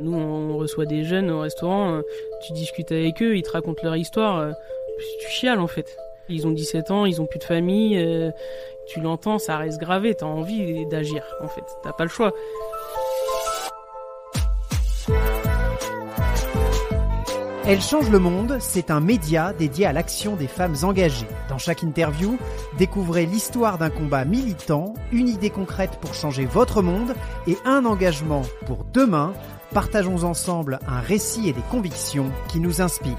Nous, on reçoit des jeunes au restaurant, euh, tu discutes avec eux, ils te racontent leur histoire, euh, tu chiales en fait. Ils ont 17 ans, ils ont plus de famille, euh, tu l'entends, ça reste gravé, t'as envie d'agir en fait, t'as pas le choix. Elle change le monde, c'est un média dédié à l'action des femmes engagées. Dans chaque interview, découvrez l'histoire d'un combat militant, une idée concrète pour changer votre monde et un engagement pour demain. Partageons ensemble un récit et des convictions qui nous inspirent.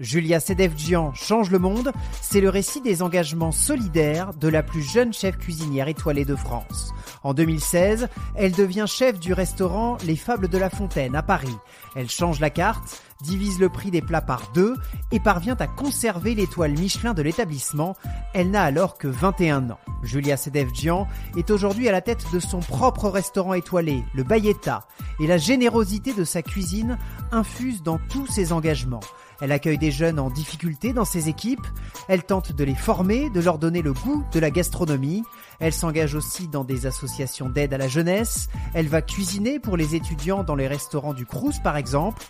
Julia Sedevjian change le monde, c'est le récit des engagements solidaires de la plus jeune chef cuisinière étoilée de France. En 2016, elle devient chef du restaurant Les Fables de la Fontaine à Paris. Elle change la carte, divise le prix des plats par deux et parvient à conserver l'étoile Michelin de l'établissement. Elle n'a alors que 21 ans. Julia Sedevjian est aujourd'hui à la tête de son propre restaurant étoilé, le Bayetta, et la générosité de sa cuisine infuse dans tous ses engagements. Elle accueille des jeunes en difficulté dans ses équipes, elle tente de les former, de leur donner le goût de la gastronomie, elle s'engage aussi dans des associations d'aide à la jeunesse, elle va cuisiner pour les étudiants dans les restaurants du Crous par exemple,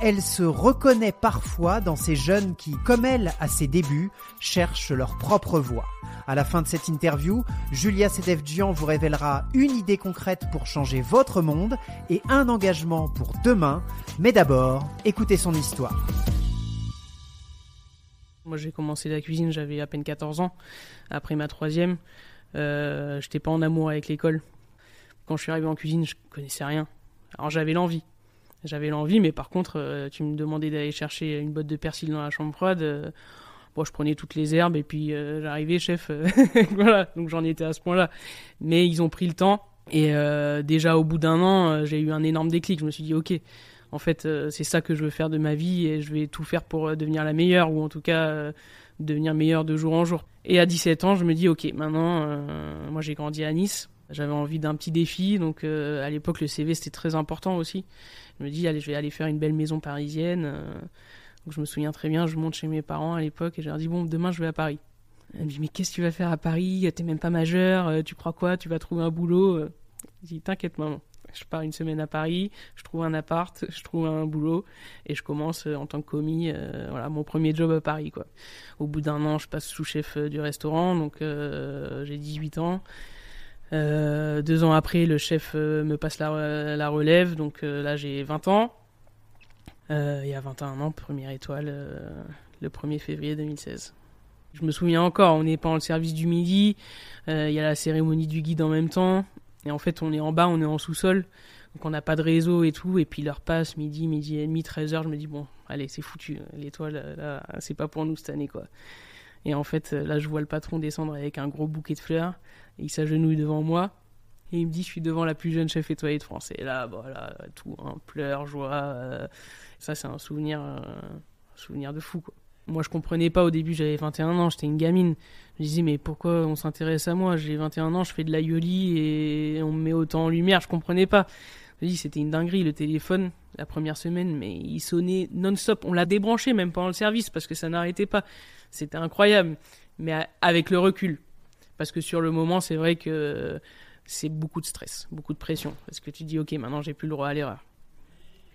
elle se reconnaît parfois dans ces jeunes qui, comme elle à ses débuts, cherchent leur propre voie. À la fin de cette interview, Julia Sedevjian vous révélera une idée concrète pour changer votre monde et un engagement pour demain. Mais d'abord, écoutez son histoire. Moi, j'ai commencé la cuisine, j'avais à peine 14 ans. Après ma troisième, euh, j'étais pas en amour avec l'école. Quand je suis arrivé en cuisine, je connaissais rien. Alors j'avais l'envie. J'avais l'envie, mais par contre, euh, tu me demandais d'aller chercher une botte de persil dans la chambre froide. Euh, bon, je prenais toutes les herbes et puis euh, j'arrivais, chef. voilà, donc j'en étais à ce point-là. Mais ils ont pris le temps. Et déjà au bout d'un an, j'ai eu un énorme déclic. Je me suis dit, ok, en fait, euh, c'est ça que je veux faire de ma vie et je vais tout faire pour euh, devenir la meilleure ou en tout cas euh, devenir meilleure de jour en jour. Et à 17 ans, je me dis, ok, maintenant, moi j'ai grandi à Nice. J'avais envie d'un petit défi, donc à l'époque le CV c'était très important aussi. Je me dis, allez, je vais aller faire une belle maison parisienne. donc je me souviens très bien, je monte chez mes parents à l'époque et je leur dis, bon, demain je vais à Paris. Elle me dit, mais qu'est-ce que tu vas faire à Paris? T'es même pas majeur, tu crois quoi? Tu vas trouver un boulot Je dis, t'inquiète maman, je pars une semaine à Paris, je trouve un appart, je trouve un boulot et je commence euh, en tant que commis, euh, mon premier job à Paris. Au bout d'un an, je passe sous-chef euh, du restaurant, donc j'ai 18 ans. deux ans après, le chef me passe la relève, donc là j'ai 20 ans. il y a 21 ans, première étoile, le 1er février 2016. Je me souviens encore, on est pendant le service du midi, il y a la cérémonie du guide en même temps. Et en fait, on est en bas, on est en sous-sol, donc on n'a pas de réseau et tout. Et puis l'heure passe, midi, midi et demi, 13 heures, je me dis, bon, allez, c'est foutu. L'étoile, là, c'est pas pour nous cette année, quoi. Et en fait, là, je vois le patron descendre avec un gros bouquet de fleurs. il s'agenouille devant moi. Et il me dit, je suis devant la plus jeune chef étoilée de France. Et là, voilà, tout, hein, pleurs, joie. Euh, ça, c'est un souvenir, euh, un souvenir de fou, quoi. Moi, je comprenais pas au début, j'avais 21 ans, j'étais une gamine. Je me disais, mais pourquoi on s'intéresse à moi? J'ai 21 ans, je fais de la yoli et on me met autant en lumière, je comprenais pas. Je me dis, c'était une dinguerie, le téléphone, la première semaine, mais il sonnait non-stop. On l'a débranché même pendant le service parce que ça n'arrêtait pas. C'était incroyable, mais avec le recul. Parce que sur le moment, c'est vrai que c'est beaucoup de stress, beaucoup de pression. Parce que tu dis, ok, maintenant j'ai plus le droit à l'erreur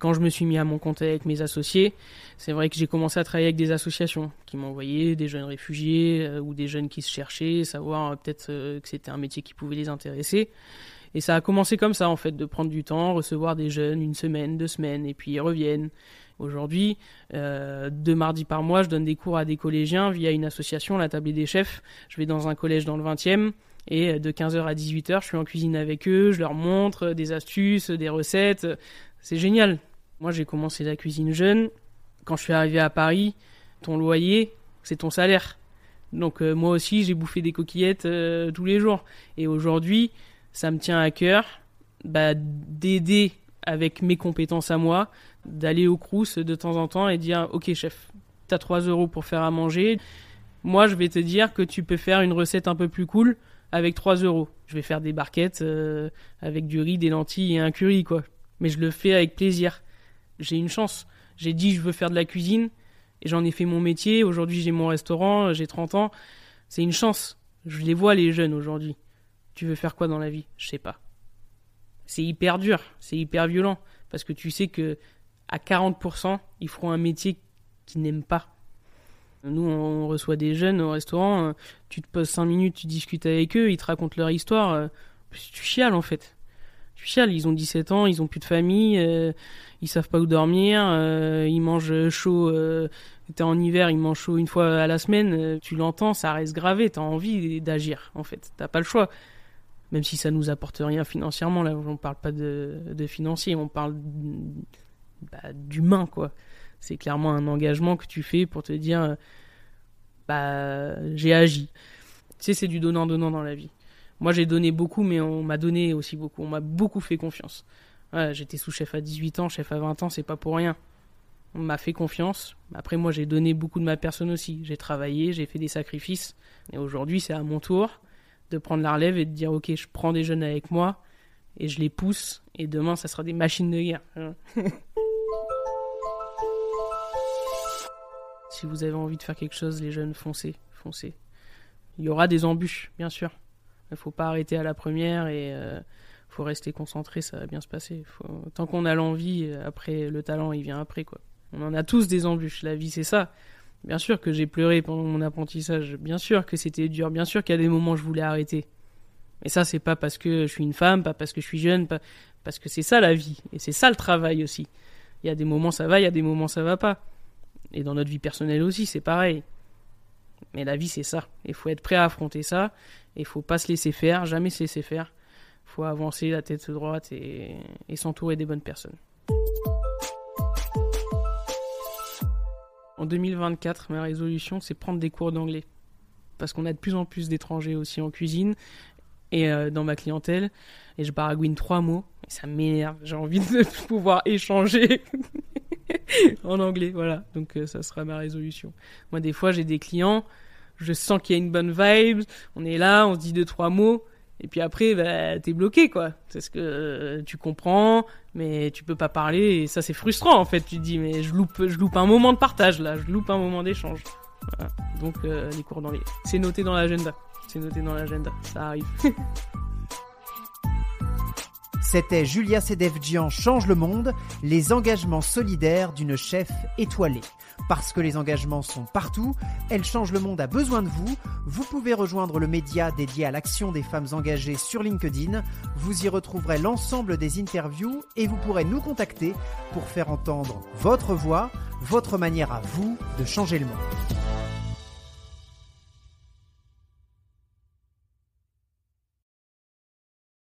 quand je me suis mis à mon compte avec mes associés, c'est vrai que j'ai commencé à travailler avec des associations qui m'envoyaient des jeunes réfugiés euh, ou des jeunes qui se cherchaient, savoir euh, peut-être euh, que c'était un métier qui pouvait les intéresser. Et ça a commencé comme ça, en fait, de prendre du temps, recevoir des jeunes une semaine, deux semaines, et puis ils reviennent. Aujourd'hui, deux mardis par mois, je donne des cours à des collégiens via une association, la Table des Chefs. Je vais dans un collège dans le 20e, et de 15h à 18h, je suis en cuisine avec eux, je leur montre des astuces, des recettes. C'est génial. Moi, j'ai commencé la cuisine jeune. Quand je suis arrivé à Paris, ton loyer, c'est ton salaire. Donc euh, moi aussi, j'ai bouffé des coquillettes euh, tous les jours. Et aujourd'hui, ça me tient à cœur bah, d'aider avec mes compétences à moi, d'aller au Crous de temps en temps et dire, ok chef, t'as 3 euros pour faire à manger. Moi, je vais te dire que tu peux faire une recette un peu plus cool avec 3 euros. Je vais faire des barquettes euh, avec du riz, des lentilles et un curry, quoi. Mais je le fais avec plaisir j'ai une chance. J'ai dit je veux faire de la cuisine et j'en ai fait mon métier. Aujourd'hui, j'ai mon restaurant, j'ai 30 ans. C'est une chance. Je les vois les jeunes aujourd'hui. Tu veux faire quoi dans la vie? Je sais pas. c'est hyper dur, c'est hyper violent, parce que tu sais que à 40%, ils feront un métier qu'ils n'aiment pas. Nous, on reçoit des jeunes au restaurant, euh, tu te poses 5 minutes, tu discutes avec eux, ils te racontent leur histoire, euh, tu chiales en fait. Ils ont 17 ans, ils ont plus de famille, euh, ils savent pas où dormir, ils mangent chaud, t'es en hiver, ils mangent chaud une fois à la semaine, tu l'entends, ça reste gravé, t'as envie d'agir en fait, t'as pas le choix. Même si ça nous apporte rien financièrement, là, on parle pas de, de financier, on parle bah, d'humain quoi. C'est clairement un engagement que tu fais pour te dire, bah, j'ai agi. Tu sais, c'est du donnant-donnant dans la vie. Moi, j'ai donné beaucoup, mais on m'a donné aussi beaucoup. On m'a beaucoup fait confiance. J'étais sous-chef à 18 ans, chef à 20 ans, c'est pas pour rien. On m'a fait confiance. Après, moi, j'ai donné beaucoup de ma personne aussi. J'ai travaillé, j'ai fait des sacrifices. Et aujourd'hui, c'est à mon tour de prendre la relève et de dire, OK, je prends des jeunes avec moi et je les pousse. Et demain, ça sera des machines de guerre. si vous avez envie de faire quelque chose, les jeunes, foncez, foncez. Il y aura des embûches, bien sûr. Il faut pas arrêter à la première et euh, faut rester concentré, ça va bien se passer. Tant qu'on a l'envie, après le talent, il vient après quoi. On en a tous des embûches. La vie, c'est ça. Bien sûr que j'ai pleuré pendant mon apprentissage. Bien sûr que c'était dur. Bien sûr qu'il y a des moments je voulais arrêter. Mais ça, c'est pas parce que je suis une femme, pas parce que je suis jeune, pas... parce que c'est ça la vie. Et c'est ça le travail aussi. Il y a des moments ça va, il y a des moments ça va pas. Et dans notre vie personnelle aussi, c'est pareil. Mais la vie, c'est ça. Il faut être prêt à affronter ça. Il faut pas se laisser faire, jamais se laisser faire. Il faut avancer la tête droite et, s'entourer des bonnes personnes. En 2024, ma résolution, c'est prendre des cours d'anglais. Parce qu'on a de plus en plus d'étrangers aussi en cuisine et euh, dans ma clientèle. Et je baragouine trois mots. Et ça m'énerve. J'ai envie de pouvoir échanger en anglais, voilà. Donc euh, ça sera ma résolution. Moi, des fois, j'ai des clients, je sens qu'il y a une bonne vibe, on est là, on se dit deux trois mots, et puis après, bah, t'es bloqué, quoi. Parce que euh, tu comprends, mais tu peux pas parler, et ça c'est frustrant en fait. Tu te dis, mais je loupe, je loupe un moment de partage là, je loupe un moment d'échange. Donc euh, les cours d'anglais, c'est noté dans l'agenda. C'est noté dans l'agenda, ça arrive. C'était Julia Sedevjian Change le monde, les engagements solidaires d'une chef étoilée. Parce que les engagements sont partout, Elle change le monde a besoin de vous. Vous pouvez rejoindre le média dédié à l'action des femmes engagées sur LinkedIn. Vous y retrouverez l'ensemble des interviews et vous pourrez nous contacter pour faire entendre votre voix, votre manière à vous de changer le monde.